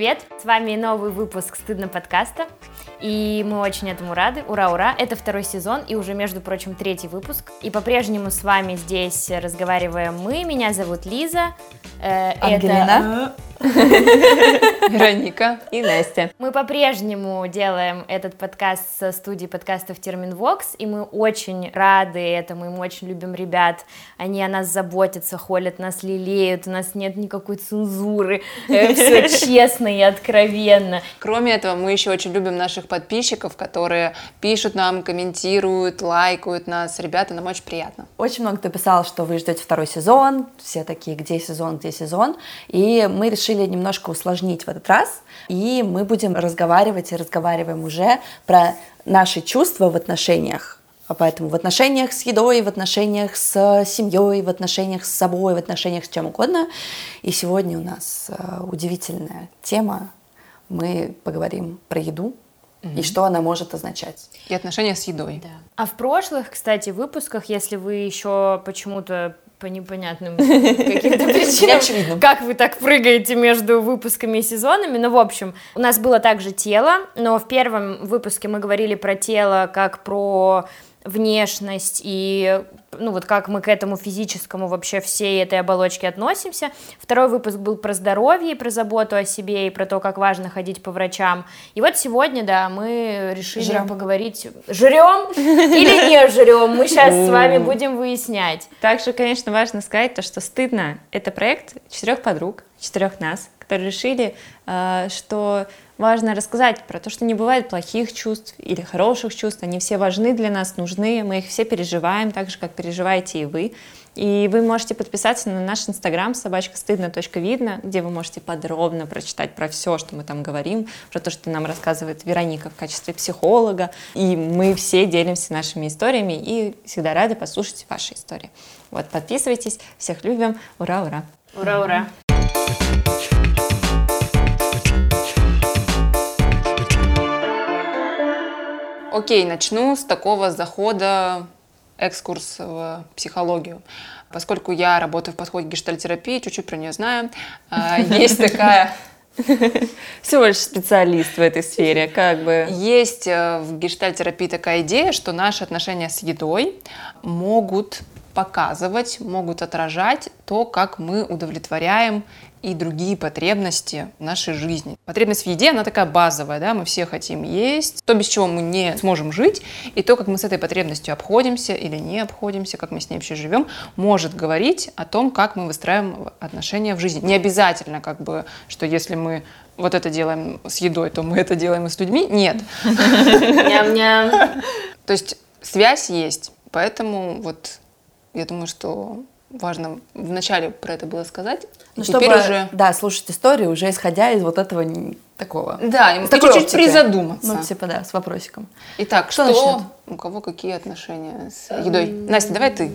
привет! С вами новый выпуск «Стыдно подкаста». И мы очень этому рады. Ура, ура! Это второй сезон и уже, между прочим, третий выпуск. И по-прежнему с вами здесь разговариваем мы. Меня зовут Лиза. Э, Ангелина. Это... Вероника и Настя. Мы по-прежнему делаем этот подкаст со студии подкастов Терминвокс, и мы очень рады этому, и мы очень любим ребят. Они о нас заботятся, холят нас, лелеют, у нас нет никакой цензуры, э, все честно и откровенно. Кроме этого, мы еще очень любим наших подписчиков, которые пишут нам, комментируют, лайкают нас. Ребята, нам очень приятно. Очень много кто писал, что вы ждете второй сезон, все такие, где сезон, где сезон, и мы решили решили немножко усложнить в этот раз, и мы будем разговаривать и разговариваем уже про наши чувства в отношениях. А поэтому в отношениях с едой, в отношениях с семьей, в отношениях с собой, в отношениях с чем угодно. И сегодня у нас э, удивительная тема. Мы поговорим про еду, угу. и что она может означать. И отношения с едой. Да. А в прошлых, кстати, выпусках, если вы еще почему-то по непонятным каким-то причинам. Как вы так прыгаете между выпусками и сезонами. Ну, в общем, у нас было также тело, но в первом выпуске мы говорили про тело как про внешность и ну вот как мы к этому физическому вообще всей этой оболочке относимся. Второй выпуск был про здоровье, про заботу о себе и про то, как важно ходить по врачам. И вот сегодня, да, мы решили жрем. поговорить, жрем или не жрем, мы сейчас с вами будем выяснять. Также, конечно, важно сказать то, что стыдно. Это проект четырех подруг, четырех нас, которые решили, э, что важно рассказать про то, что не бывает плохих чувств или хороших чувств, они все важны для нас, нужны, мы их все переживаем, так же, как переживаете и вы. И вы можете подписаться на наш инстаграм собачка стыдно где вы можете подробно прочитать про все, что мы там говорим, про то, что нам рассказывает Вероника в качестве психолога. И мы все делимся нашими историями и всегда рады послушать ваши истории. Вот, подписывайтесь, всех любим, ура, ура! Окей, начну с такого захода, экскурс в психологию. Поскольку я работаю в подходе гештальтерапии, чуть-чуть про нее знаю, а, есть такая всего лишь специалист в этой сфере, как бы. Есть э, в гештальтерапии такая идея, что наши отношения с едой могут показывать, могут отражать то, как мы удовлетворяем и другие потребности нашей жизни. Потребность в еде, она такая базовая, да, мы все хотим есть, то, без чего мы не сможем жить, и то, как мы с этой потребностью обходимся или не обходимся, как мы с ней вообще живем, может говорить о том, как мы выстраиваем отношения в жизни. Не обязательно, как бы, что если мы вот это делаем с едой, то мы это делаем и с людьми. Нет. Ням-ням. То есть связь есть, поэтому вот я думаю, что важно вначале про это было сказать. Ну, чтобы, уже... да, слушать историю уже исходя из вот этого такого. Да, ему чуть-чуть призадуматься. Ну, типа, да, с вопросиком. Итак, что, что начнет? у кого какие отношения с едой? Настя, давай ты.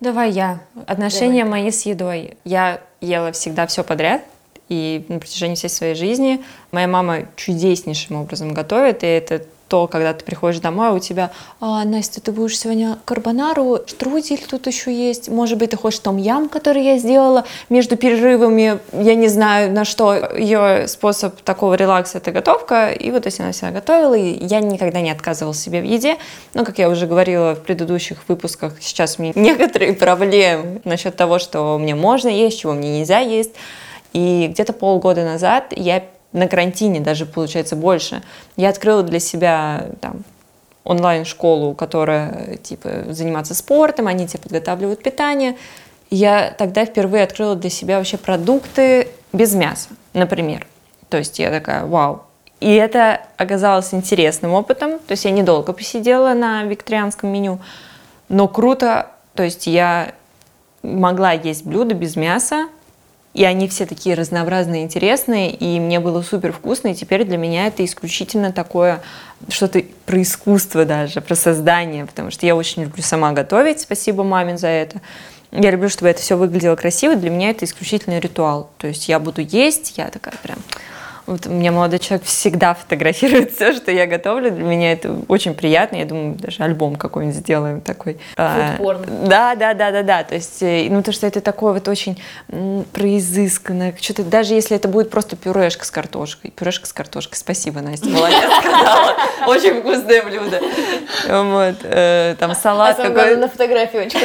Давай я. Отношения давай. мои с едой. Я ела всегда все подряд. И на протяжении всей своей жизни моя мама чудеснейшим образом готовит, и это то, когда ты приходишь домой, у тебя, а, Настя, ты будешь сегодня карбонару, штрудель тут еще есть, может быть, ты хочешь том ям, который я сделала между перерывами, я не знаю на что. Ее способ такого релакса — это готовка, и вот если она себя готовила, и я никогда не отказывала себе в еде, но, как я уже говорила в предыдущих выпусках, сейчас у меня некоторые проблемы насчет того, что мне можно есть, чего мне нельзя есть, и где-то полгода назад я на карантине даже, получается, больше. Я открыла для себя там, онлайн-школу, которая, типа, заниматься спортом, они тебе подготавливают питание. Я тогда впервые открыла для себя вообще продукты без мяса, например. То есть я такая, вау. И это оказалось интересным опытом. То есть я недолго посидела на викторианском меню, но круто. То есть я могла есть блюда без мяса, и они все такие разнообразные, интересные, и мне было супер вкусно, и теперь для меня это исключительно такое что-то про искусство даже, про создание, потому что я очень люблю сама готовить, спасибо маме за это. Я люблю, чтобы это все выглядело красиво, для меня это исключительно ритуал. То есть я буду есть, я такая прям Вот у меня молодой человек всегда фотографирует все, что я готовлю. Для меня это очень приятно. Я думаю, даже альбом какой-нибудь сделаем такой. А, да, да, да, да, да. То есть, э, ну, то, что это такое вот очень произысканное. Что-то, даже если это будет просто пюрешка с картошкой. Пюрешка с картошкой. Спасибо, Настя, молодец, сказала. Очень вкусное блюдо. Вот. Э, там салат а какой на фотографии очень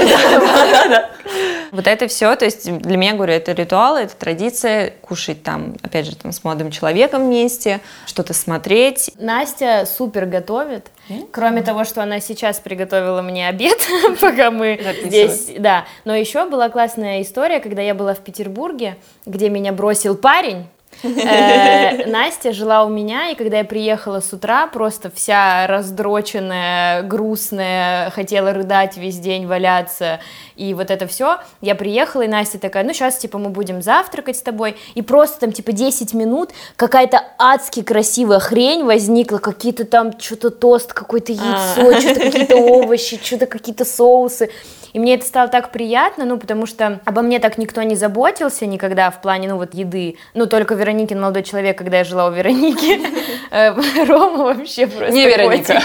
Вот это все, то есть для меня, говорю, это ритуал, это традиция кушать там, опять же, там с молодым человеком вместе, что-то смотреть. Настя супер готовит. Кроме того, что она сейчас приготовила мне обед, пока мы здесь, да. Но еще была классная история, когда я была в Петербурге, где меня бросил парень. Э, Настя жила у меня, и когда я приехала с утра, просто вся раздроченная, грустная, хотела рыдать весь день, валяться, и вот это все, я приехала, и Настя такая, ну сейчас, типа, мы будем завтракать с тобой, и просто там, типа, 10 минут какая-то адски красивая хрень возникла, какие-то там, что-то тост, какое-то яйцо, а. что-то какие-то овощи, что-то какие-то соусы, и мне это стало так приятно, ну, потому что обо мне так никто не заботился никогда в плане, ну, вот еды. Ну, только Вероникин молодой человек, когда я жила у Вероники. Э, Рома вообще просто Не Вероника.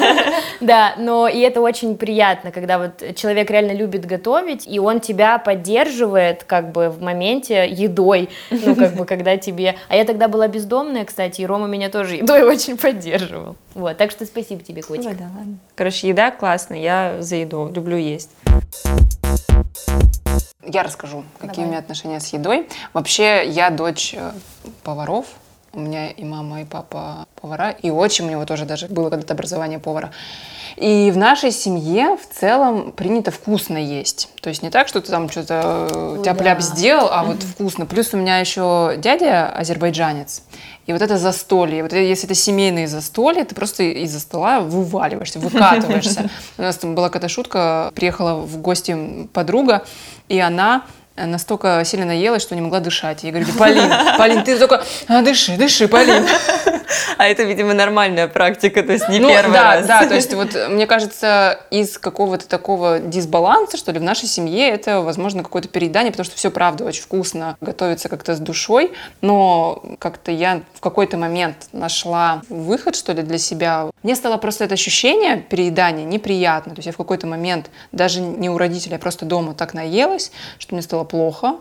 Да, но и это очень приятно, когда вот человек реально любит готовить, и он тебя поддерживает как бы в моменте едой, ну, как бы, когда тебе... А я тогда была бездомная, кстати, и Рома меня тоже едой очень поддерживал. Вот, так что спасибо тебе, котик. Ой, да, ладно. Короче, еда классная, я за еду, люблю есть. Я расскажу, какие Давай. у меня отношения с едой. Вообще, я дочь э, поваров. У меня и мама, и папа повара, и отчим у него тоже даже было когда-то образование повара. И в нашей семье в целом принято вкусно есть. То есть не так, что ты там что-то э, тяп-ляп да. сделал, а вот вкусно. Плюс у меня еще дядя азербайджанец. И вот это застолье, вот это, если это семейные застолья, ты просто из-за стола вываливаешься, выкатываешься. У нас там была какая-то шутка, приехала в гости подруга, и она настолько сильно наелась, что не могла дышать. Я говорю, Полин, Полин, ты только а, дыши, дыши, Полин. А это, видимо, нормальная практика, то есть не ну, первый да, раз. Да, то есть вот мне кажется, из какого-то такого дисбаланса, что ли, в нашей семье это, возможно, какое-то переедание, потому что все, правда, очень вкусно, готовится как-то с душой, но как-то я в какой-то момент нашла выход, что ли, для себя. Мне стало просто это ощущение переедания неприятно, то есть я в какой-то момент даже не у родителей, а просто дома так наелась, что мне стало плохо,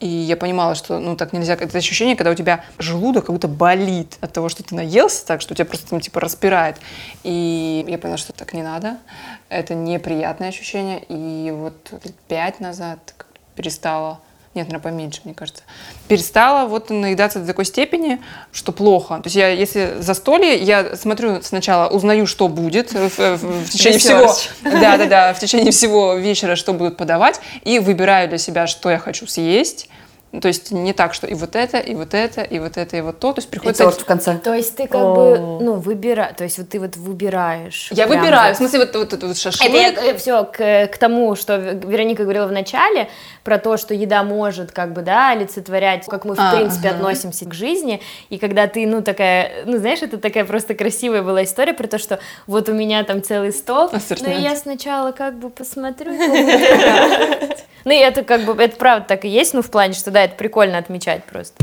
и я понимала, что ну так нельзя. Это ощущение, когда у тебя желудок как будто болит от того, что ты наелся так, что тебя просто там типа распирает. И я поняла, что так не надо. Это неприятное ощущение. И вот пять назад перестала нет, наверное, поменьше, мне кажется, перестала вот наедаться до такой степени, что плохо. То есть я, если за столе, я смотрю сначала, узнаю, что будет в, в, в течение всего, да, да, да, в течение всего вечера, что будут подавать, и выбираю для себя, что я хочу съесть то есть не так, что и вот это, и вот это, и вот это, и вот то. То есть приходится... И торт в конце. То есть ты как бы, ну, выбираешь, то есть вот ты вот выбираешь. Я выбираю, в смысле вот, вот, вот, вот шашлык. Это я, э, все к, к тому, что Вероника говорила в начале, про то, что еда может как бы, да, олицетворять, как мы в а, принципе ага. относимся к жизни, и когда ты, ну, такая, ну, знаешь, это такая просто красивая была история про то, что вот у меня там целый стол, но я сначала как бы посмотрю, Ну, это как бы, это правда так и есть, ну, в плане, что, да, это прикольно отмечать просто.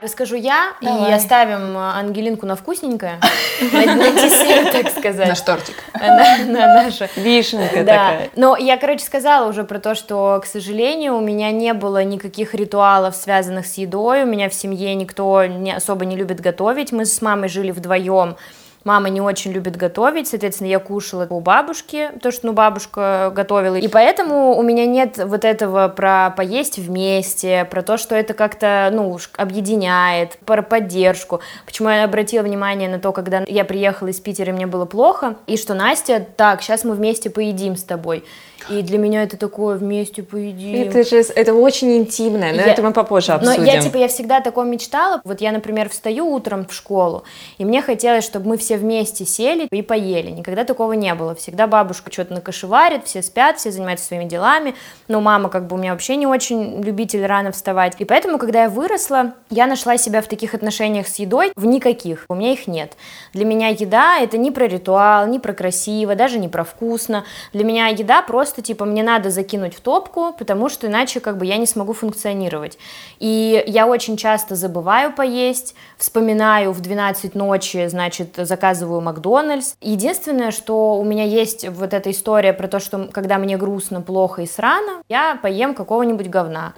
Расскажу я, Давай. и оставим Ангелинку на вкусненькое, на десерт, так сказать. Наш тортик. На, на наша. Вишенка да. такая. Но я, короче, сказала уже про то, что, к сожалению, у меня не было никаких ритуалов, связанных с едой, у меня в семье никто не, особо не любит готовить, мы с мамой жили вдвоем, Мама не очень любит готовить, соответственно, я кушала у бабушки, то, что, ну, бабушка готовила. И поэтому у меня нет вот этого про поесть вместе, про то, что это как-то, ну, объединяет, про поддержку. Почему я обратила внимание на то, когда я приехала из Питера, и мне было плохо, и что Настя, так, сейчас мы вместе поедим с тобой. И для меня это такое вместе поедим. Это же это очень интимное, но я, это мы попозже обсудим. Но я типа я всегда такое мечтала. Вот я, например, встаю утром в школу, и мне хотелось, чтобы мы все все вместе сели и поели. Никогда такого не было. Всегда бабушка что-то накошеварит, все спят, все занимаются своими делами. Но мама как бы у меня вообще не очень любитель рано вставать. И поэтому, когда я выросла, я нашла себя в таких отношениях с едой в никаких. У меня их нет. Для меня еда это не про ритуал, не про красиво, даже не про вкусно. Для меня еда просто типа мне надо закинуть в топку, потому что иначе как бы я не смогу функционировать. И я очень часто забываю поесть, вспоминаю в 12 ночи, значит, заказываю Макдональдс. Единственное, что у меня есть вот эта история про то, что когда мне грустно, плохо и срано, я поем какого-нибудь говна.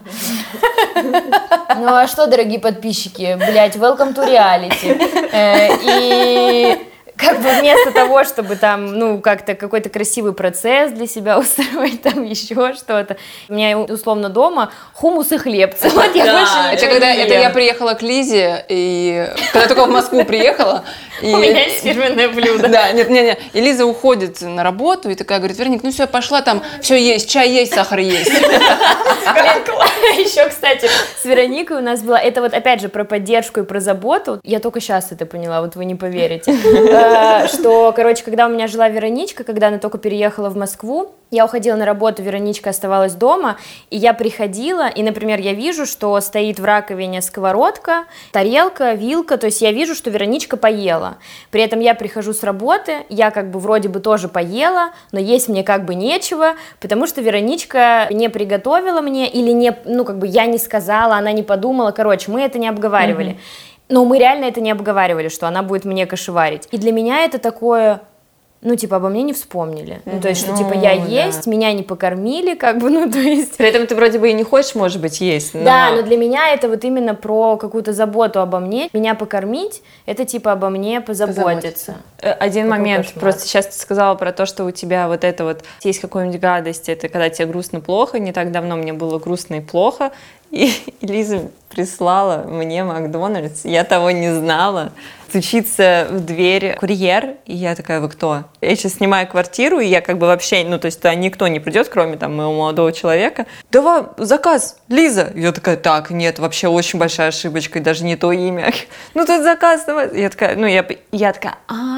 Ну а что, дорогие подписчики, блять, welcome to reality. Э, и как бы вместо того, чтобы там, ну, как-то какой-то красивый процесс для себя устроить, там еще что-то. У меня, условно, дома хумус и хлеб. Вот я да, больше это когда это я приехала к Лизе, и когда только в Москву приехала. И, У меня есть фирменное блюдо. Да, нет, нет, нет. И Лиза уходит на работу и такая говорит, Верник, ну все, пошла там, все есть, чай есть, сахар есть. Еще, кстати, с Вероникой у нас была, это вот опять же про поддержку и про заботу. Я только сейчас это поняла, вот вы не поверите Э, что, короче, когда у меня жила Вероничка, когда она только переехала в Москву, я уходила на работу, Вероничка оставалась дома, и я приходила, и, например, я вижу, что стоит в раковине сковородка, тарелка, вилка, то есть я вижу, что Вероничка поела. При этом я прихожу с работы, я как бы вроде бы тоже поела, но есть мне как бы нечего, потому что Вероничка не приготовила мне, или не, ну, как бы я не сказала, она не подумала, короче, мы это не обговаривали. Mm-hmm. Но мы реально это не обговаривали, что она будет мне кошеварить. И для меня это такое, ну, типа, обо мне не вспомнили. Mm-hmm. Ну, то есть, что, типа, я ну, есть, да. меня не покормили, как бы, ну, то есть... При этом ты вроде бы и не хочешь, может быть, есть, но... Да, но для меня это вот именно про какую-то заботу обо мне. Меня покормить, это, типа, обо мне позаботиться. позаботиться. Э, один Какой момент, кошмар. просто сейчас ты сказала про то, что у тебя вот это вот есть какая-нибудь гадость, это когда тебе грустно плохо, не так давно мне было грустно и плохо, и Лиза прислала мне Макдональдс, я того не знала. Стучится в дверь курьер, и я такая, вы кто? Я сейчас снимаю квартиру, и я как бы вообще, ну, то есть туда никто не придет, кроме там моего молодого человека. Давай, заказ, Лиза. Я такая, так, нет, вообще очень большая ошибочка, даже не то имя. Ну, тут заказ, давай. Я такая, ну, я, я такая, а,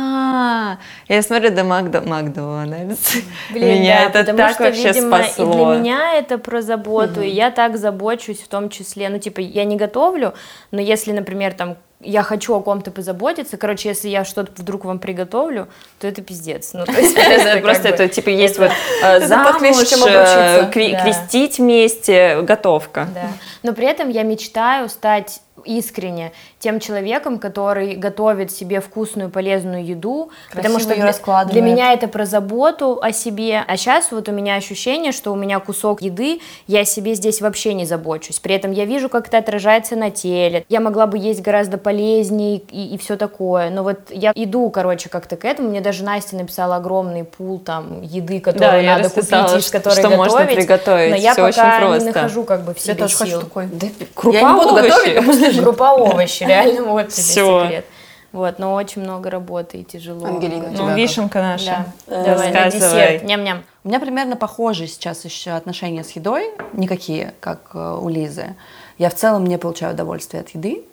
я смотрю, да Макдо, Макдональдс. Блин, меня да, это так что, вообще видимо, спасло. И для меня это про заботу, угу. и я так забочусь в том числе, ну, типа, я не готовлю, но если, например, там я хочу о ком-то позаботиться. Короче, если я что-то вдруг вам приготовлю, то это пиздец. Ну, то есть просто это типа есть вот э, замуж, э, крестить вместе, готовка. Да. Но при этом я мечтаю стать искренне тем человеком, который готовит себе вкусную, полезную еду, Красиво потому что для, для меня это про заботу о себе, а сейчас вот у меня ощущение, что у меня кусок еды, я себе здесь вообще не забочусь, при этом я вижу, как это отражается на теле, я могла бы есть гораздо полезнее и, и все такое, но вот я иду, короче, как-то к этому, мне даже Настя написала огромный пул там еды, которую да, надо купить, из которой что готовить, можно приготовить, но я Все пока не нахожу как бы в себе я сил. Такой. Да, крупа я не буду готовить, группа овощи, реально вот тебе секрет. Вот, но очень много работы и тяжело. Ангелина, ну, вишенка наша. Да. Давай, на десерт. Ням-ням. У меня примерно похожие сейчас еще отношения с едой, никакие, как э, у Лизы. Я в целом не получаю удовольствие от еды,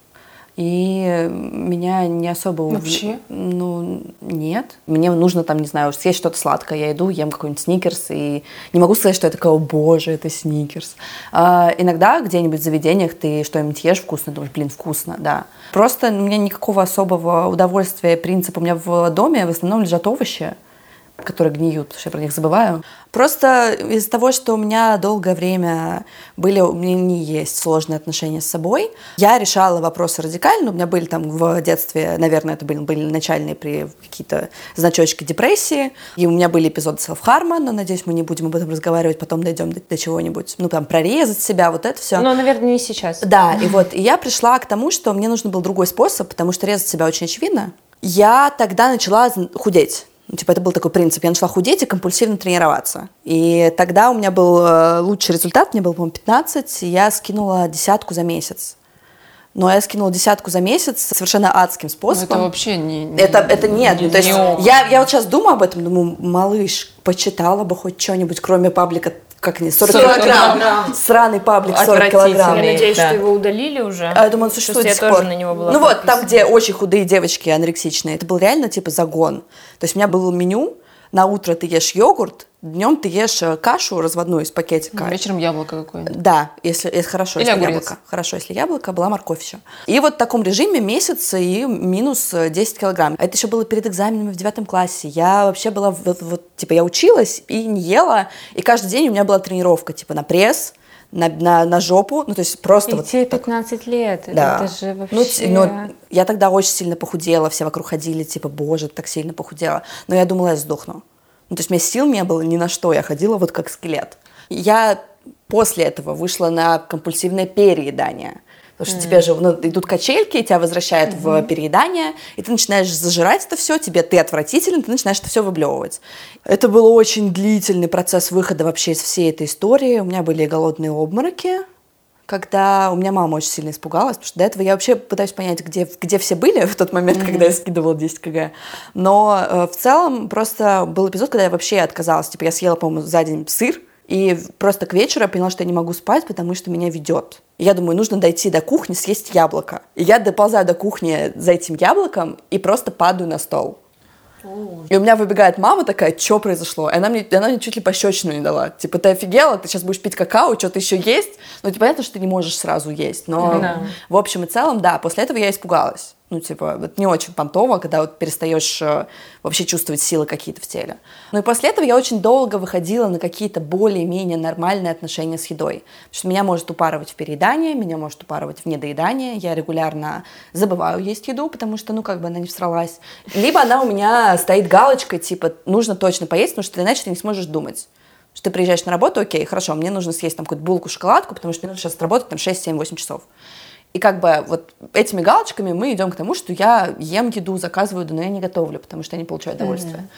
и меня не особо... Вообще? Ну, нет. Мне нужно там, не знаю, съесть что-то сладкое. Я иду, ем какой-нибудь сникерс, и не могу сказать, что я такая, о боже, это сникерс. А, иногда где-нибудь в заведениях ты что-нибудь ешь вкусно, думаешь, блин, вкусно, да. Просто у меня никакого особого удовольствия, принципа. У меня в доме в основном лежат овощи, которые гниют, потому что я про них забываю. Просто из-за того, что у меня долгое время были, у меня не есть сложные отношения с собой, я решала вопросы радикально. У меня были там в детстве, наверное, это были, были начальные при какие-то значочки депрессии. И у меня были эпизоды селф-харма, но, надеюсь, мы не будем об этом разговаривать, потом дойдем до, до чего-нибудь. Ну, там, прорезать себя, вот это все. Но, наверное, не сейчас. Да, и вот, и я пришла к тому, что мне нужен был другой способ, потому что резать себя очень очевидно. Я тогда начала худеть. Ну, типа, это был такой принцип. Я начала худеть и компульсивно тренироваться. И тогда у меня был э, лучший результат, мне было, по-моему, 15, и я скинула десятку за месяц. Но я скинула десятку за месяц совершенно адским способом. Но это вообще не... не это, это нет. Не, то есть не я, я вот сейчас думаю об этом, думаю, малыш, почитала бы хоть что-нибудь, кроме паблика как не, 40, 40 килограмм. килограмм. Сраный паблик 40 килограмм. Я надеюсь, да. что его удалили уже. А, я думаю, он существует я тоже на него была Ну подписана. вот, там, где очень худые девочки анорексичные, это был реально типа загон. То есть у меня было меню, на утро ты ешь йогурт, днем ты ешь э, кашу разводную из пакетика. Вечером яблоко какое-нибудь. Да, если, если хорошо, Или если огурец. яблоко. Хорошо, если яблоко, была морковь еще. И вот в таком режиме месяц и минус 10 килограмм. Это еще было перед экзаменами в девятом классе. Я вообще была, вот, вот, типа, я училась и не ела, и каждый день у меня была тренировка, типа, на пресс, на, на, на жопу, ну, то есть просто... И вот тебе 15 так. лет, да. это же ну, вообще... Ну, ну, я тогда очень сильно похудела, все вокруг ходили, типа, боже, так сильно похудела. Но я думала, я сдохну. Ну, то есть у меня сил не было ни на что, я ходила вот как скелет. Я после этого вышла на компульсивное переедание. Потому что mm. тебе же ну, идут качельки, тебя возвращают mm-hmm. в переедание, и ты начинаешь зажирать это все, тебе ты отвратителен, ты начинаешь это все выблевывать. Это был очень длительный процесс выхода вообще из всей этой истории. У меня были голодные обмороки, когда у меня мама очень сильно испугалась, потому что до этого я вообще пытаюсь понять, где, где все были в тот момент, mm-hmm. когда я скидывала 10 кг. Но э, в целом просто был эпизод, когда я вообще отказалась. Типа я съела, по-моему, за день сыр, и просто к вечеру я поняла, что я не могу спать, потому что меня ведет. И я думаю, нужно дойти до кухни, съесть яблоко. И я доползаю до кухни за этим яблоком и просто падаю на стол. И у меня выбегает мама такая, что произошло? И она мне, она мне чуть ли пощечину не дала. Типа, ты офигела, ты сейчас будешь пить какао, что-то еще есть? Ну, типа, понятно, что ты не можешь сразу есть. Но да. в общем и целом, да, после этого я испугалась ну, типа, вот не очень понтово, когда вот перестаешь э, вообще чувствовать силы какие-то в теле. Ну и после этого я очень долго выходила на какие-то более-менее нормальные отношения с едой. Потому что меня может упарывать в переедание, меня может упарывать в недоедание, я регулярно забываю есть еду, потому что, ну, как бы она не всралась. Либо она у меня стоит галочкой, типа, нужно точно поесть, потому что иначе ты не сможешь думать что ты приезжаешь на работу, окей, хорошо, мне нужно съесть там какую-то булку, шоколадку, потому что мне нужно сейчас работать там 6, 7, 8 часов. И как бы вот этими галочками мы идем к тому, что я ем еду, заказываю, но я не готовлю, потому что я не получаю удовольствия.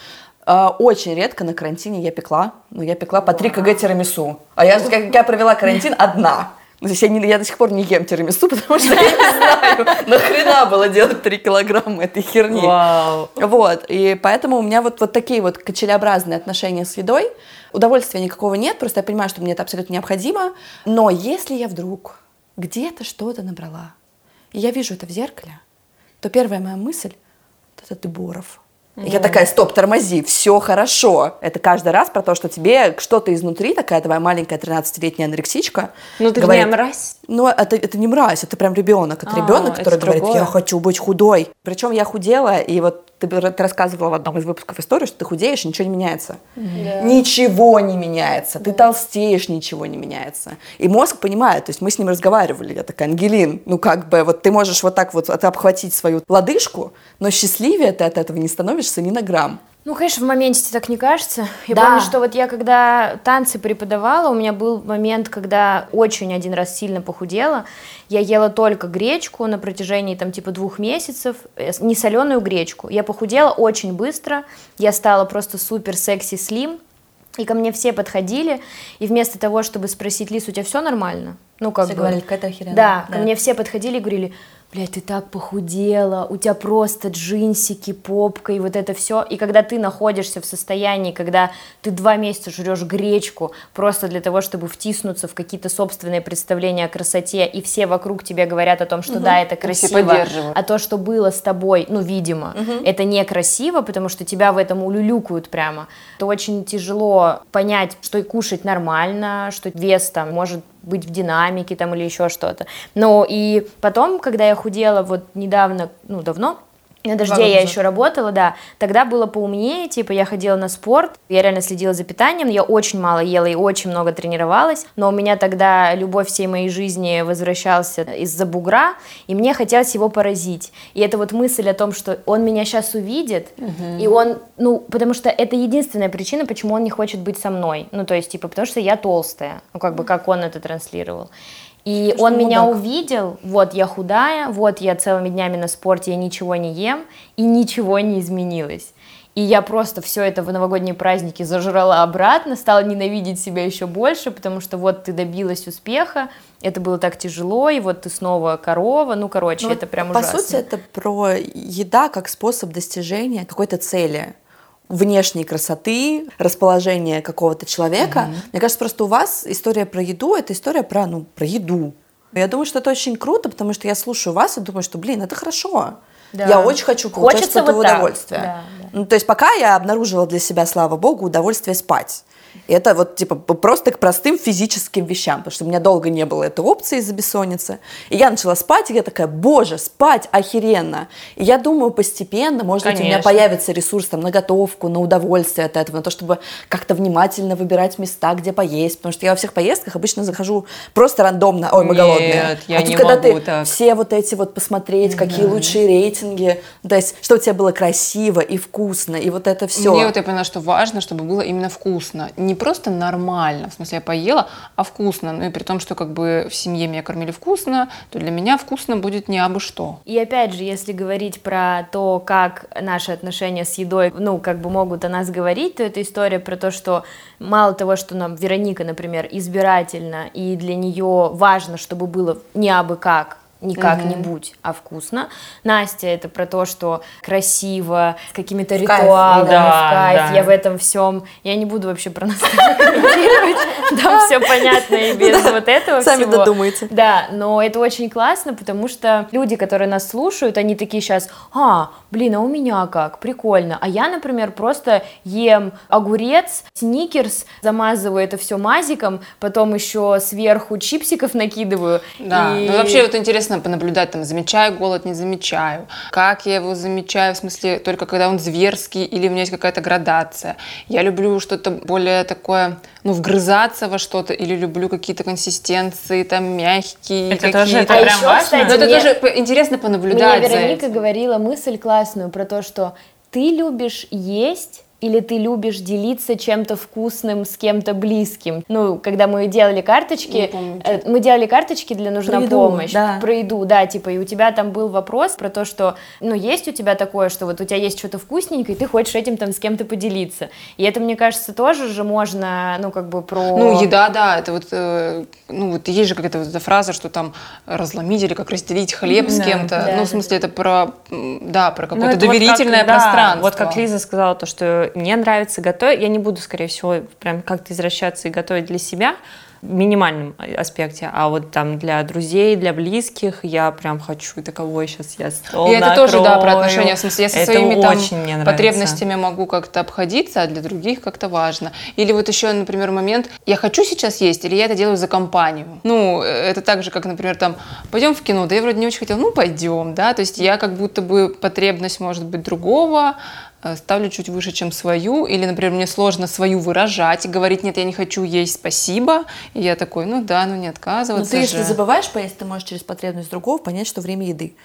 Mm-hmm. Очень редко на карантине я пекла. Ну, я пекла по 3 кг тирамису. А я, как я провела карантин одна. То есть я, не, я до сих пор не ем тирамису, потому что я не знаю, нахрена было делать 3 килограмма этой херни. Вау. Вот, и поэтому у меня вот, вот такие вот качелеобразные отношения с едой. Удовольствия никакого нет, просто я понимаю, что мне это абсолютно необходимо. Но если я вдруг где-то что-то набрала, и я вижу это в зеркале, то первая моя мысль — это ты Боров. И я такая, стоп, тормози, все хорошо. Это каждый раз про то, что тебе что-то изнутри, такая твоя маленькая 13-летняя анорексичка. Ну, ты говорит, не мразь. Ну, это, это не мразь, это прям ребенок. Это а, ребенок, который говорит, другое. я хочу быть худой. Причем я худела, и вот ты, ты рассказывала в одном из выпусков историю, что ты худеешь, ничего не меняется. Yeah. Ничего не меняется. Ты толстеешь, ничего не меняется. И мозг понимает, то есть мы с ним разговаривали, я такая, Ангелин, ну как бы, вот ты можешь вот так вот обхватить свою лодыжку, но счастливее ты от этого не становишься ни на грамм. Ну, конечно, в моменте тебе так не кажется. Я да. помню, что вот я когда танцы преподавала, у меня был момент, когда очень один раз сильно похудела. Я ела только гречку на протяжении там типа двух месяцев, э, не соленую гречку. Я похудела очень быстро, я стала просто супер секси слим, и ко мне все подходили, и вместо того, чтобы спросить, Лис, у тебя все нормально? Ну, как все бы... говорили, какая-то охеренная. Да, да, ко мне все подходили и говорили, блядь, ты так похудела, у тебя просто джинсики, попка и вот это все. И когда ты находишься в состоянии, когда ты два месяца жрешь гречку просто для того, чтобы втиснуться в какие-то собственные представления о красоте, и все вокруг тебе говорят о том, что угу. да, это красиво, а то, что было с тобой, ну, видимо, угу. это некрасиво, потому что тебя в этом улюлюкают прямо, то очень тяжело понять, что и кушать нормально, что вес там может быть в динамике там или еще что-то. Ну и потом, когда я худела вот недавно, ну давно, на дожде я еще работала, да. Тогда было поумнее, типа я ходила на спорт, я реально следила за питанием, я очень мало ела и очень много тренировалась, но у меня тогда любовь всей моей жизни возвращался из-за бугра, и мне хотелось его поразить. И это вот мысль о том, что он меня сейчас увидит, угу. и он, ну, потому что это единственная причина, почему он не хочет быть со мной. Ну, то есть, типа, потому что я толстая, ну, как бы, как он это транслировал. И Ты он меня мудак. увидел, вот я худая, вот я целыми днями на спорте, я ничего не ем, и ничего не изменилось. И я просто все это в новогодние праздники зажрала обратно, стала ненавидеть себя еще больше, потому что вот ты добилась успеха, это было так тяжело, и вот ты снова корова, ну, короче, ну, это прям по ужасно. По сути, это про еда как способ достижения какой-то цели внешней красоты, расположения какого-то человека. Mm-hmm. Мне кажется, просто у вас история про еду это история про, ну, про еду. Я думаю, что это очень круто, потому что я слушаю вас и думаю, что, блин, это хорошо. Да. Я очень хочу получать что-то вот удовольствие. Да, да. Ну, то есть пока я обнаружила для себя, слава богу, удовольствие спать. Это вот типа просто к простым физическим вещам, потому что у меня долго не было этой опции из-за бессонницы. И я начала спать, и я такая, боже, спать охеренно. И я думаю, постепенно, может Конечно. быть, у меня появится ресурс там на готовку, на удовольствие от этого, на то, чтобы как-то внимательно выбирать места, где поесть, потому что я во всех поездках обычно захожу просто рандомно, ой, мы Нет, голодные. я а тут, не когда могу ты так. все вот эти вот посмотреть, какие да. лучшие рейтинги, то есть, что у тебя было красиво и вкусно, и вот это все. Мне вот я поняла, что важно, чтобы было именно вкусно. Не просто нормально, в смысле я поела, а вкусно. Ну и при том, что как бы в семье меня кормили вкусно, то для меня вкусно будет не абы что. И опять же, если говорить про то, как наши отношения с едой, ну, как бы могут о нас говорить, то это история про то, что мало того, что нам Вероника, например, избирательно, и для нее важно, чтобы было не абы как, не как-нибудь, угу. а вкусно. Настя это про то, что красиво, с какими-то ритуалами, да, в кайф. Да. Я в этом всем. Я не буду вообще про нас комментировать. Там все понятно и без вот этого Сами додумайте. Да, но это очень классно, потому что люди, которые нас слушают, они такие сейчас, а, блин, а у меня как? Прикольно. А я, например, просто ем огурец, сникерс, замазываю это все мазиком, потом еще сверху чипсиков накидываю. Да, ну вообще вот интересно интересно понаблюдать, там, замечаю голод, не замечаю, как я его замечаю, в смысле, только когда он зверский или у меня есть какая-то градация. Я люблю что-то более такое, ну, вгрызаться во что-то, или люблю какие-то консистенции, там, мягкие Это тоже это а прям еще, важно. Кстати, Но это мне, тоже интересно понаблюдать Мне Вероника говорила мысль классную про то, что ты любишь есть или ты любишь делиться чем-то вкусным с кем-то близким. Ну, когда мы делали карточки, э, мы делали карточки для нужна про помощь, да. про еду, да, типа, и у тебя там был вопрос про то, что, ну, есть у тебя такое, что вот у тебя есть что-то вкусненькое, и ты хочешь этим там с кем-то поделиться. И это, мне кажется, тоже же можно, ну, как бы про... Ну, еда, да, это вот, э, ну, вот есть же какая-то вот эта фраза, что там разломить или как разделить хлеб с кем-то. Да, ну, в смысле, это про, да, про ну, какое-то доверительное вот как, пространство. Да, вот как Лиза сказала, то, что мне нравится готовить. Я не буду, скорее всего, прям как-то извращаться и готовить для себя, минимальном аспекте, а вот там для друзей, для близких я прям хочу таковой сейчас я стол И это накрою. тоже, да, про отношения, в смысле, я со это своими там потребностями могу как-то обходиться, а для других как-то важно. Или вот еще, например, момент, я хочу сейчас есть, или я это делаю за компанию. Ну, это так же, как, например, там, пойдем в кино, да я вроде не очень хотела, ну, пойдем, да, то есть я как будто бы потребность, может быть, другого, Э, ставлю чуть выше, чем свою, или, например, мне сложно свою выражать, и говорить, нет, я не хочу есть, спасибо, и я такой, ну да, ну не отказываться Но ты, же. если забываешь поесть, ты можешь через потребность другого понять, что время еды.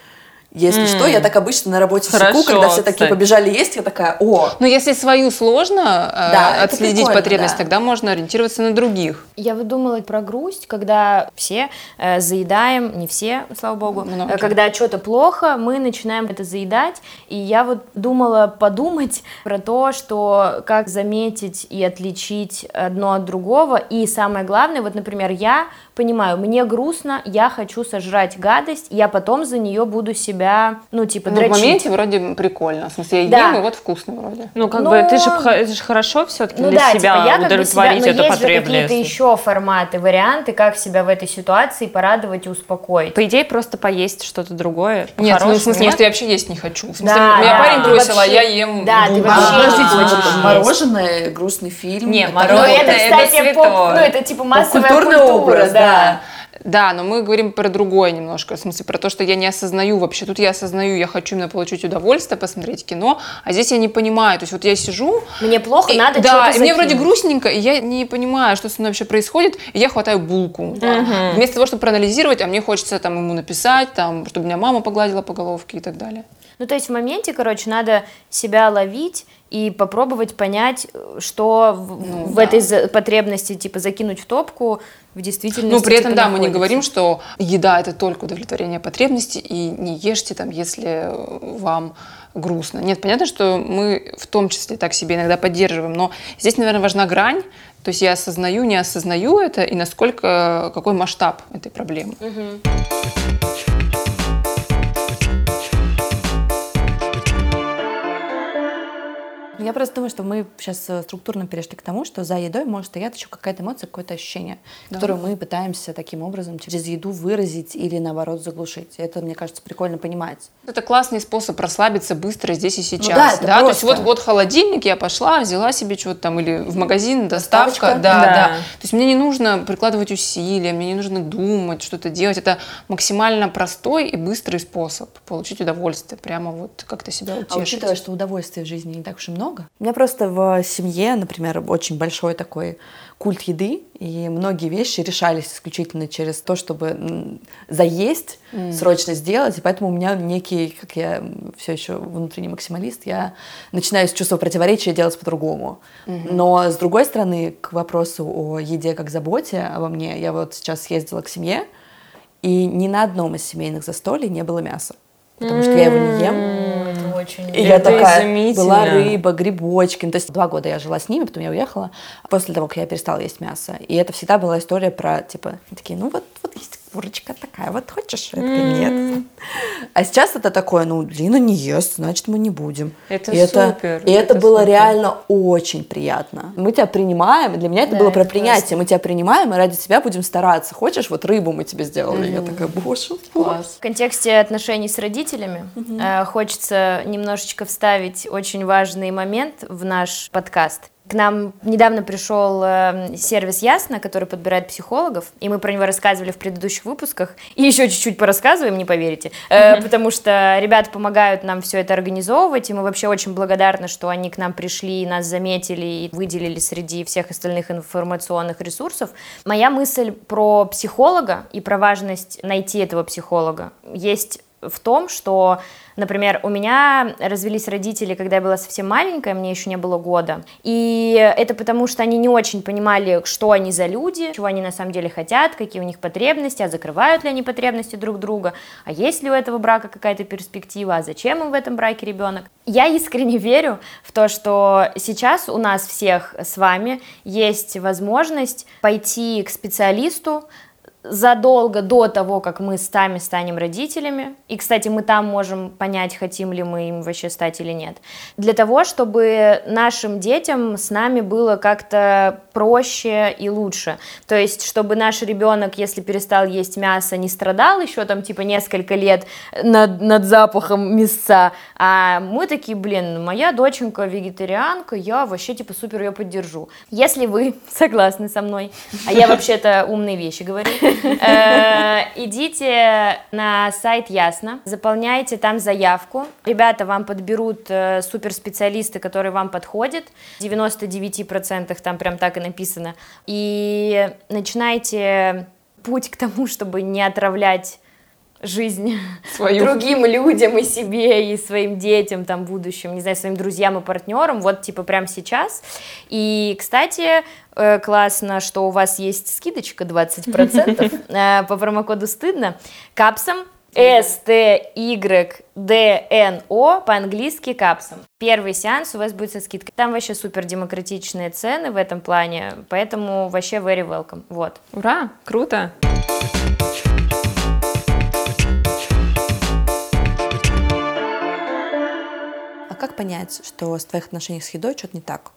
Если mm. что, я так обычно на работе Хорошо, секу, когда все такие побежали есть, я такая, о. Ну, если свою сложно э, отследить потребность, да. тогда можно ориентироваться на других. Я выдумала про грусть, когда все э, заедаем, не все, слава богу, Многие. когда что-то плохо, мы начинаем это заедать, и я вот думала подумать про то, что как заметить и отличить одно от другого, и самое главное, вот, например, я понимаю, мне грустно, я хочу сожрать гадость, я потом за нее буду себя, ну, типа, ну, дрочить. в моменте вроде прикольно, в смысле, я да. ем, и вот вкусно вроде. Ну, как Но... бы, это же, это же хорошо все-таки ну, для да, себя типа, я удовлетворить себя, но эту есть потребность. какие-то еще форматы, варианты, как себя в этой ситуации порадовать и успокоить. По идее, просто поесть что-то другое. Нет, ну, в смысле, может, я вообще есть не хочу. В смысле, да, меня да, парень бросил, а я ем. Да, ты вообще мороженое, грустный фильм. Не, мороженое, это, кстати, поп, ну, это типа массовая культура, образ, да. Да, но мы говорим про другое немножко, в смысле про то, что я не осознаю вообще. Тут я осознаю, я хочу именно получить удовольствие, посмотреть кино, а здесь я не понимаю. То есть вот я сижу... Мне плохо, и, надо Да, и мне вроде грустненько, и я не понимаю, что со мной вообще происходит, и я хватаю булку. Угу. Вместо того, чтобы проанализировать, а мне хочется там ему написать, там, чтобы меня мама погладила по головке и так далее. Ну, то есть в моменте, короче, надо себя ловить и попробовать понять, что ну, в да. этой потребности, типа, закинуть в топку, в действительности. Ну, при этом, типа, да, находится. мы не говорим, что еда это только удовлетворение потребностей, и не ешьте там, если вам грустно. Нет, понятно, что мы в том числе так себе иногда поддерживаем, но здесь, наверное, важна грань, то есть я осознаю, не осознаю это, и насколько, какой масштаб этой проблемы. Угу. Я просто думаю, что мы сейчас э, структурно перешли к тому, что за едой может стоять еще какая-то эмоция, какое-то ощущение, да. которое мы пытаемся таким образом через еду выразить или, наоборот, заглушить. Это, мне кажется, прикольно понимать. Это классный способ расслабиться быстро здесь и сейчас. Ну, да, это да? То есть вот, вот холодильник, я пошла, взяла себе что-то там, или в магазин, доставка. Доставочка. Да, да, да. То есть мне не нужно прикладывать усилия, мне не нужно думать, что-то делать. Это максимально простой и быстрый способ получить удовольствие, прямо вот как-то себя утешить. А учитывая, что удовольствия в жизни не так уж и много. У меня просто в семье, например, очень большой такой культ еды, и многие вещи решались исключительно через то, чтобы заесть, mm. срочно сделать, и поэтому у меня некий, как я все еще внутренний максималист, я начинаю с чувства противоречия делать по-другому. Mm-hmm. Но с другой стороны, к вопросу о еде как заботе обо мне, я вот сейчас съездила к семье, и ни на одном из семейных застолий не было мяса потому что я его не ем. Очень И я такая, была рыба, грибочки. Ну, то есть два года я жила с ними, потом я уехала, после того, как я перестала есть мясо. И это всегда была история про, типа, такие, ну вот, вот есть курочка такая, вот хочешь? Я такая, нет. А сейчас это такое, ну, Лина не ест, значит, мы не будем. Это и супер. Это, и это, это было супер. реально очень приятно. Мы тебя принимаем, для меня это да, было про это принятие. Классно. Мы тебя принимаем, и ради тебя будем стараться. Хочешь, вот рыбу мы тебе сделали. mm Я такая, боже, класс. В контексте отношений с родителями mm-hmm. э, хочется немножечко вставить очень важный момент в наш подкаст. К нам недавно пришел э, сервис Ясно, который подбирает психологов, и мы про него рассказывали в предыдущих выпусках, и еще чуть-чуть порассказываем, не поверите, э, потому что ребята помогают нам все это организовывать, и мы вообще очень благодарны, что они к нам пришли, нас заметили и выделили среди всех остальных информационных ресурсов. Моя мысль про психолога и про важность найти этого психолога. Есть в том, что Например, у меня развелись родители, когда я была совсем маленькая, мне еще не было года. И это потому, что они не очень понимали, что они за люди, чего они на самом деле хотят, какие у них потребности, а закрывают ли они потребности друг друга, а есть ли у этого брака какая-то перспектива, а зачем им в этом браке ребенок. Я искренне верю в то, что сейчас у нас всех с вами есть возможность пойти к специалисту, задолго до того, как мы сами станем родителями. И, кстати, мы там можем понять, хотим ли мы им вообще стать или нет. Для того, чтобы нашим детям с нами было как-то проще и лучше. То есть, чтобы наш ребенок, если перестал есть мясо, не страдал еще там типа несколько лет над, над запахом мяса. А мы такие, блин, моя доченька вегетарианка, я вообще типа супер ее поддержу. Если вы согласны со мной, а я вообще-то умные вещи говорю, идите на сайт Ясно, заполняйте там заявку. Ребята вам подберут э, суперспециалисты, которые вам подходят. В 99% там прям так и написано. И начинайте путь к тому, чтобы не отравлять жизнь Свою. другим людям и себе, и своим детям, там, будущим, не знаю, своим друзьям и партнерам, вот, типа, прямо сейчас. И, кстати, э, классно, что у вас есть скидочка 20% э, по промокоду «Стыдно» капсом S-T-Y-D-N-O по-английски капсом. Первый сеанс у вас будет со скидкой. Там вообще супер демократичные цены в этом плане, поэтому вообще very welcome. Вот. Ура! Круто! Как понять, что с твоих отношений с едой что-то не так?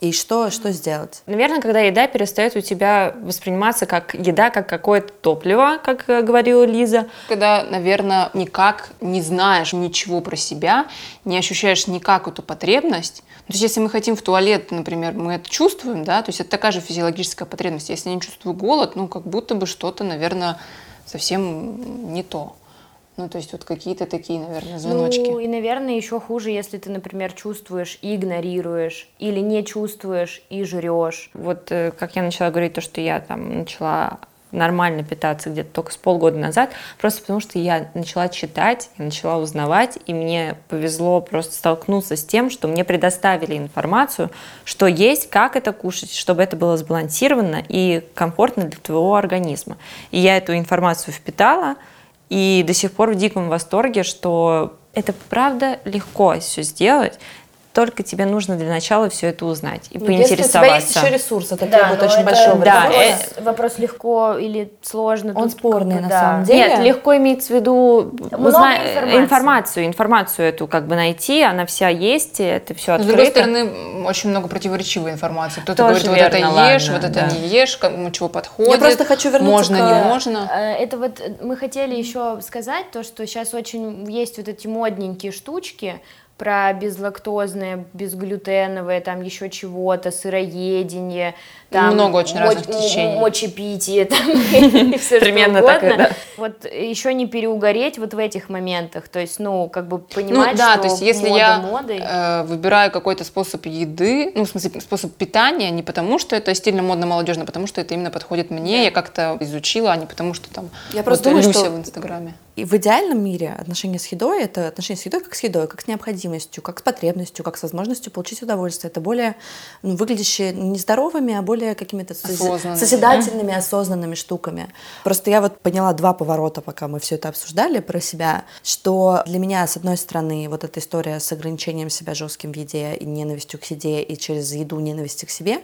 И что, что сделать? Наверное, когда еда перестает у тебя восприниматься как еда, как какое-то топливо, как э, говорила Лиза. Когда, наверное, никак не знаешь ничего про себя, не ощущаешь никак эту потребность. То есть, если мы хотим в туалет, например, мы это чувствуем, да, то есть это такая же физиологическая потребность. Если я не чувствую голод, ну, как будто бы что-то, наверное, совсем не то. Ну, то есть вот какие-то такие, наверное, звоночки. Ну, и, наверное, еще хуже, если ты, например, чувствуешь и игнорируешь, или не чувствуешь и жрешь. Вот э, как я начала говорить, то, что я там начала нормально питаться где-то только с полгода назад, просто потому что я начала читать, я начала узнавать, и мне повезло просто столкнуться с тем, что мне предоставили информацию, что есть, как это кушать, чтобы это было сбалансировано и комфортно для твоего организма. И я эту информацию впитала, и до сих пор в диком восторге, что это правда легко все сделать. Только тебе нужно для начала все это узнать и ну, поинтересоваться. Если у тебя есть еще ресурс, это да, требует очень это, большого да, ресурса. Э, вопрос легко или сложно. Он спорный на да. самом деле. Нет, легко имеется в виду узна... информации. информацию, информацию эту как бы найти, она вся есть, это все открыто. С другой стороны, очень много противоречивой информации. Кто-то говорит, вот это ладно, ешь, вот это да. не ешь, кому чего подходит. Я просто хочу вернуться Можно, к... не можно. Э, это вот мы хотели еще сказать то, что сейчас очень есть вот эти модненькие штучки, про безлактозное, безглютеновое, там еще чего-то, сыроедение, там много очень моч, разных течений. Мочепитие, там, все Примерно что угодно. Так, да. Вот еще не переугореть вот в этих моментах, то есть, ну, как бы понимать, ну, да, что то есть, если мода я модой. Э, выбираю какой-то способ еды, ну, в смысле, способ питания, не потому, что это стильно, модно, молодежно, а потому, что это именно подходит мне, я как-то изучила, а не потому, что там я вот просто думаю, Люся что в Инстаграме. И в идеальном мире отношения с едой — это отношения с едой как с едой, как с необходимостью, как с потребностью, как с возможностью получить удовольствие. Это более ну, выглядящие не здоровыми, а более какими-то созидательными, осознанными штуками. Просто я вот поняла два поворота, пока мы все это обсуждали про себя, что для меня, с одной стороны, вот эта история с ограничением себя жестким в еде и ненавистью к еде, и через еду ненависти к себе,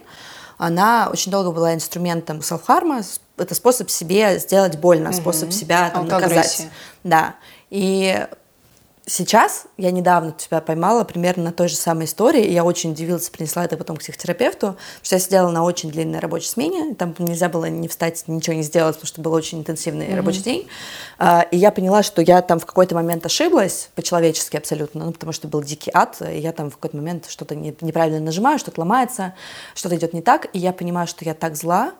она очень долго была инструментом селфхарма, это способ себе сделать больно, угу. способ себя там, наказать. Да. И Сейчас я недавно тебя поймала примерно на той же самой истории, и я очень удивилась, принесла это потом к психотерапевту, что я сидела на очень длинной рабочей смене, там нельзя было не встать, ничего не сделать, потому что был очень интенсивный mm-hmm. рабочий день, а, и я поняла, что я там в какой-то момент ошиблась, по-человечески абсолютно, ну, потому что был дикий ад, и я там в какой-то момент что-то неправильно нажимаю, что-то ломается, что-то идет не так, и я понимаю, что я так зла,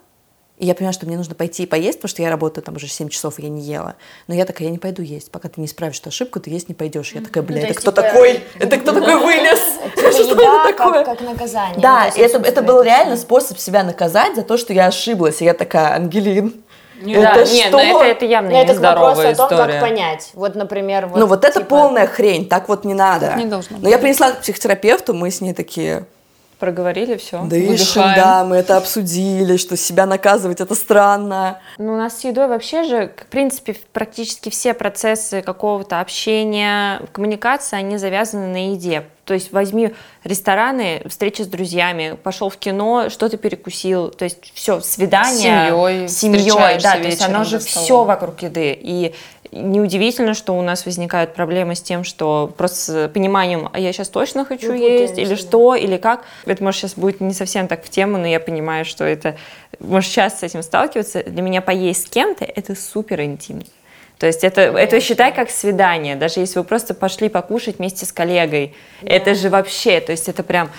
и я понимаю, что мне нужно пойти и поесть, потому что я работаю там уже 7 часов, и я не ела. Но я такая, я не пойду есть. Пока ты не исправишь эту ошибку, ты есть не пойдешь. Я такая, бля, ну, это кто типа, такой? Это кто такой вылез? Типа что это такое? Как наказание. Да, это это был реально способ себя наказать за то, что я ошиблась. И я такая, Ангелин, не, это да, что? Нет, но это, это явно но нездоровая это история. о том, как понять. Вот, например, вот, Ну, вот типа... это полная хрень, так вот не надо. Не должно Но я принесла к психотерапевту, мы с ней такие, проговорили все. Дышим, да, мы это обсудили, что себя наказывать это странно. Ну, у нас с едой вообще же, в принципе, практически все процессы какого-то общения, коммуникации, они завязаны на еде. То есть возьми рестораны, встречи с друзьями, пошел в кино, что-то перекусил, то есть все, свидание. Семьей. Семьей, да, то есть оно же все вокруг еды. И неудивительно, что у нас возникают проблемы с тем, что просто с пониманием, а я сейчас точно хочу Вы есть, или что, или как. Это, может, сейчас будет не совсем так в тему, но я понимаю, что это, может, часто с этим сталкиваться. Для меня поесть с кем-то — это супер интимно. То есть это, это считай как свидание, даже если вы просто пошли покушать вместе с коллегой. Да. Это же вообще, то есть это прям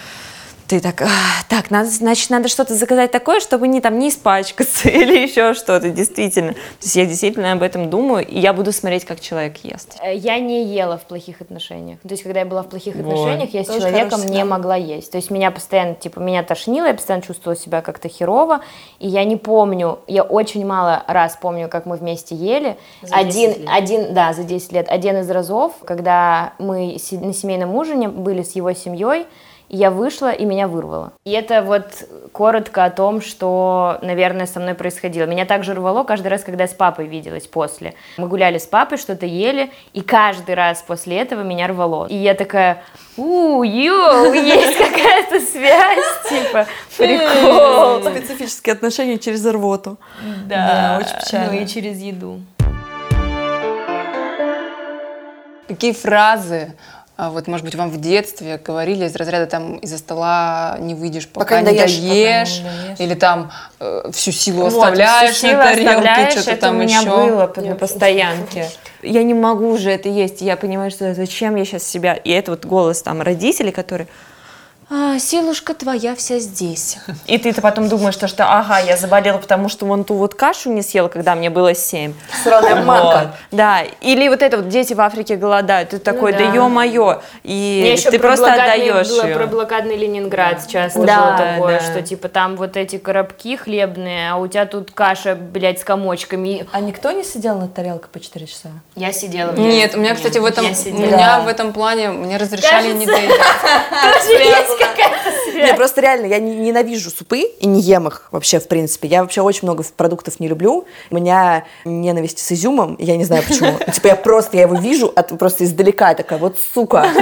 ты так, так, надо, значит, надо что-то заказать такое, чтобы не там не испачкаться или еще что-то, действительно. То есть я действительно об этом думаю, и я буду смотреть, как человек ест. Э, я не ела в плохих отношениях. То есть, когда я была в плохих вот. отношениях, я с человеком не могла есть. То есть, меня постоянно, типа, меня тошнило, я постоянно чувствовала себя как-то херово, и я не помню, я очень мало раз помню, как мы вместе ели. За один, один, да, за 10 лет. Один из разов, когда мы на семейном ужине были с его семьей, я вышла, и меня вырвало. И это вот коротко о том, что, наверное, со мной происходило. Меня также рвало каждый раз, когда я с папой виделась после. Мы гуляли с папой, что-то ели, и каждый раз после этого меня рвало. И я такая, у, йоу, есть какая-то связь, типа, прикол. Специфические отношения через рвоту. Да, очень печально. Ну и через еду. Какие фразы вот, может быть, вам в детстве говорили из разряда там из-за стола не выйдешь, пока, пока не, доешь, доешь, пока не доешь, или там э, всю силу вот, оставляешь всю силу на тарелке, что-то там у меня еще. было на постоянке. Я не могу уже это есть, я понимаю, что зачем я сейчас себя... И это вот голос там родителей, которые а, силушка твоя вся здесь. И ты, ты потом думаешь, что, что ага, я заболела, потому что вон ту вот кашу не съела, когда мне было семь. Сраная вот. Да, или вот это вот дети в Африке голодают, ты такой, ну, да, да ё-моё, и ты просто отдаешь было ее. про блокадный Ленинград да. сейчас да, было такое, да. что типа там вот эти коробки хлебные, а у тебя тут каша, блядь, с комочками. А никто не сидел над тарелкой по 4 часа? Я сидела. Нет, у меня, кстати, в этом, у меня в этом плане, мне разрешали не доедать какая-то связь. Нет, просто реально, я ненавижу супы и не ем их вообще, в принципе. Я вообще очень много продуктов не люблю. У меня ненависть с изюмом, я не знаю почему. Типа я просто, я его вижу от, просто издалека, такая, вот сука.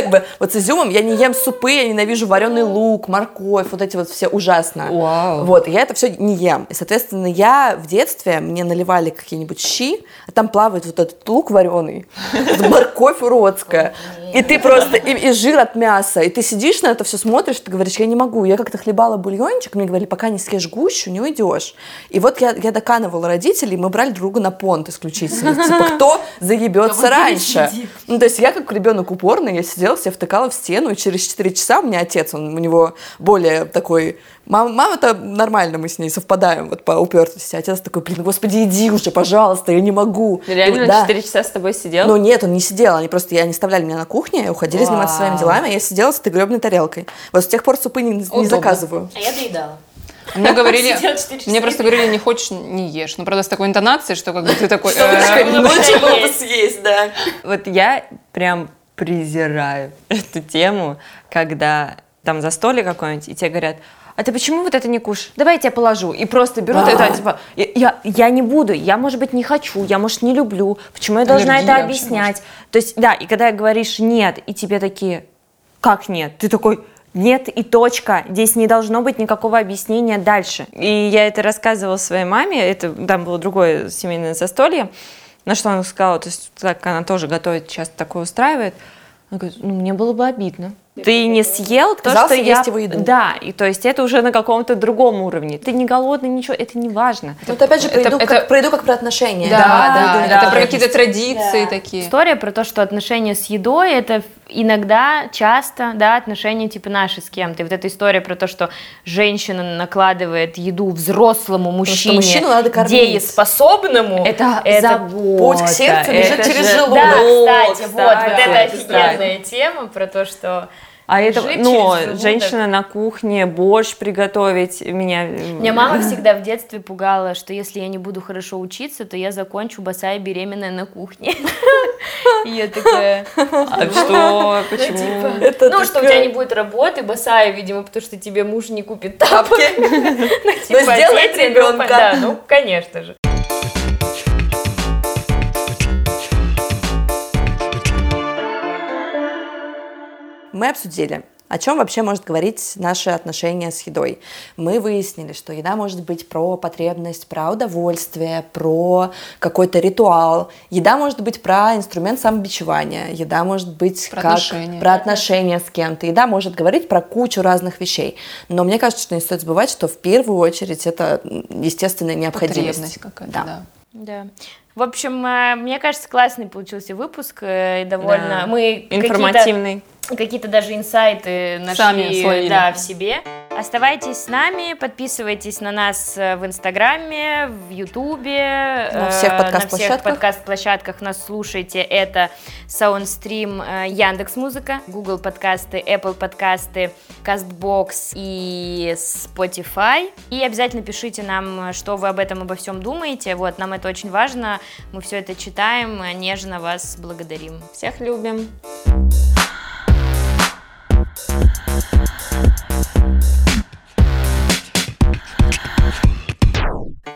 как бы вот с изюмом я не ем супы, я ненавижу вареный лук, морковь, вот эти вот все ужасно. Вау. Вот, я это все не ем. И, соответственно, я в детстве, мне наливали какие-нибудь щи, а там плавает вот этот лук вареный, морковь уродская, и ты просто, и, и жир от мяса, и ты сидишь на это все смотришь, ты говоришь, я не могу. Я как-то хлебала бульончик, мне говорили, пока не съешь гущу, не уйдешь. И вот я, я доканывала родителей, мы брали друга на понт исключительно. Типа, кто заебется раньше? Ну, то есть я как ребенок упорный, я сидела, себя втыкала в стену, и через 4 часа у меня отец, он, у него более такой Мама, мама-то нормально, мы с ней совпадаем вот по упертости. Отец такой, блин, господи, иди уже, пожалуйста, я не могу. Реально да. 4 часа с тобой сидел? Ну нет, он не сидел, они просто, я не оставляли меня на кухне, уходили Вау. заниматься своими делами, а я сидела с этой гребной тарелкой. Вот с тех пор супы не, не заказываю. А я доедала. Мне говорили, мне просто говорили, не хочешь, не ешь. Ну, правда, с такой интонацией, что как бы ты такой... «Э, Лучше было съесть, да. Вот я прям презираю эту тему, когда там за столе какой-нибудь, и тебе говорят, а ты почему вот это не кушаешь? Давай я тебя положу. И просто берут а. это, типа, я, я не буду, я, может быть, не хочу, я, может, не люблю. Почему я должна Аллергия это объяснять? То есть, да, и когда говоришь нет, и тебе такие, как нет? Ты такой, нет и точка. Здесь не должно быть никакого объяснения дальше. И я это рассказывала своей маме, это там было другое семейное застолье, на что она сказала, то есть так она тоже готовит, часто такое устраивает. Она говорит, ну мне было бы обидно. Ты не съел то, Казался что я... его еду. Да, и то есть это уже на каком-то другом уровне. Ты не голодный, ничего, это не важно. Ну, это опять же про, это, еду, это... Как, про еду как про отношения. Да, да, да, да, это про какие-то традиции да. такие. История про то, что отношения с едой, это иногда, часто, да, отношения типа наши с кем-то. И вот эта история про то, что женщина накладывает еду взрослому мужчине, дееспособному, это, это Путь к сердцу лежит через желудок. Да, кстати, вот, вот эта офигенная тема про то, что а это, ну, женщина на кухне, борщ приготовить меня... Меня мама всегда в детстве пугала, что если я не буду хорошо учиться, то я закончу босая беременная на кухне. И я такая... А что? Ну, Почему? Типа, ну, что у тебя не будет работы, босая, видимо, потому что тебе муж не купит тапки. Типа, сделай ребенка. Да, ну, конечно же. Мы обсудили, о чем вообще может говорить наше отношение с едой. Мы выяснили, что еда может быть про потребность, про удовольствие, про какой-то ритуал. Еда может быть про инструмент самобичевания. Еда может быть про как отношения. про отношения с кем-то. Еда может говорить про кучу разных вещей. Но мне кажется, что не стоит забывать, что в первую очередь это естественная необходимость. Потребность какая-то, да. да. Да. В общем, э, мне кажется, классный получился выпуск э, и довольно да. мы информативный какие-то даже инсайты нашли да, в себе. Оставайтесь с нами, подписывайтесь на нас э, в Инстаграме, в Ютубе, на всех подкаст-площадках. подкаст-площадках нас слушайте. Это Soundstream, Яндекс Музыка, Google подкасты, Apple подкасты, Castbox и Spotify. И обязательно пишите нам, что вы об этом обо всем думаете. Вот, нам это очень важно. Мы все это читаем, нежно вас благодарим. Всех любим.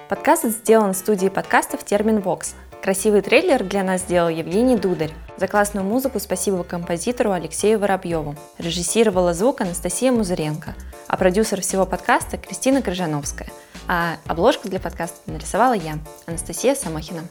Подкаст сделан в студии подкастов Термин Вокс. Красивый трейлер для нас сделал Евгений Дударь. За классную музыку спасибо композитору Алексею Воробьеву. Режиссировала звук Анастасия Музыренко, а продюсер всего подкаста Кристина Крыжановская. А обложку для подкаста нарисовала я, Анастасия Самохина.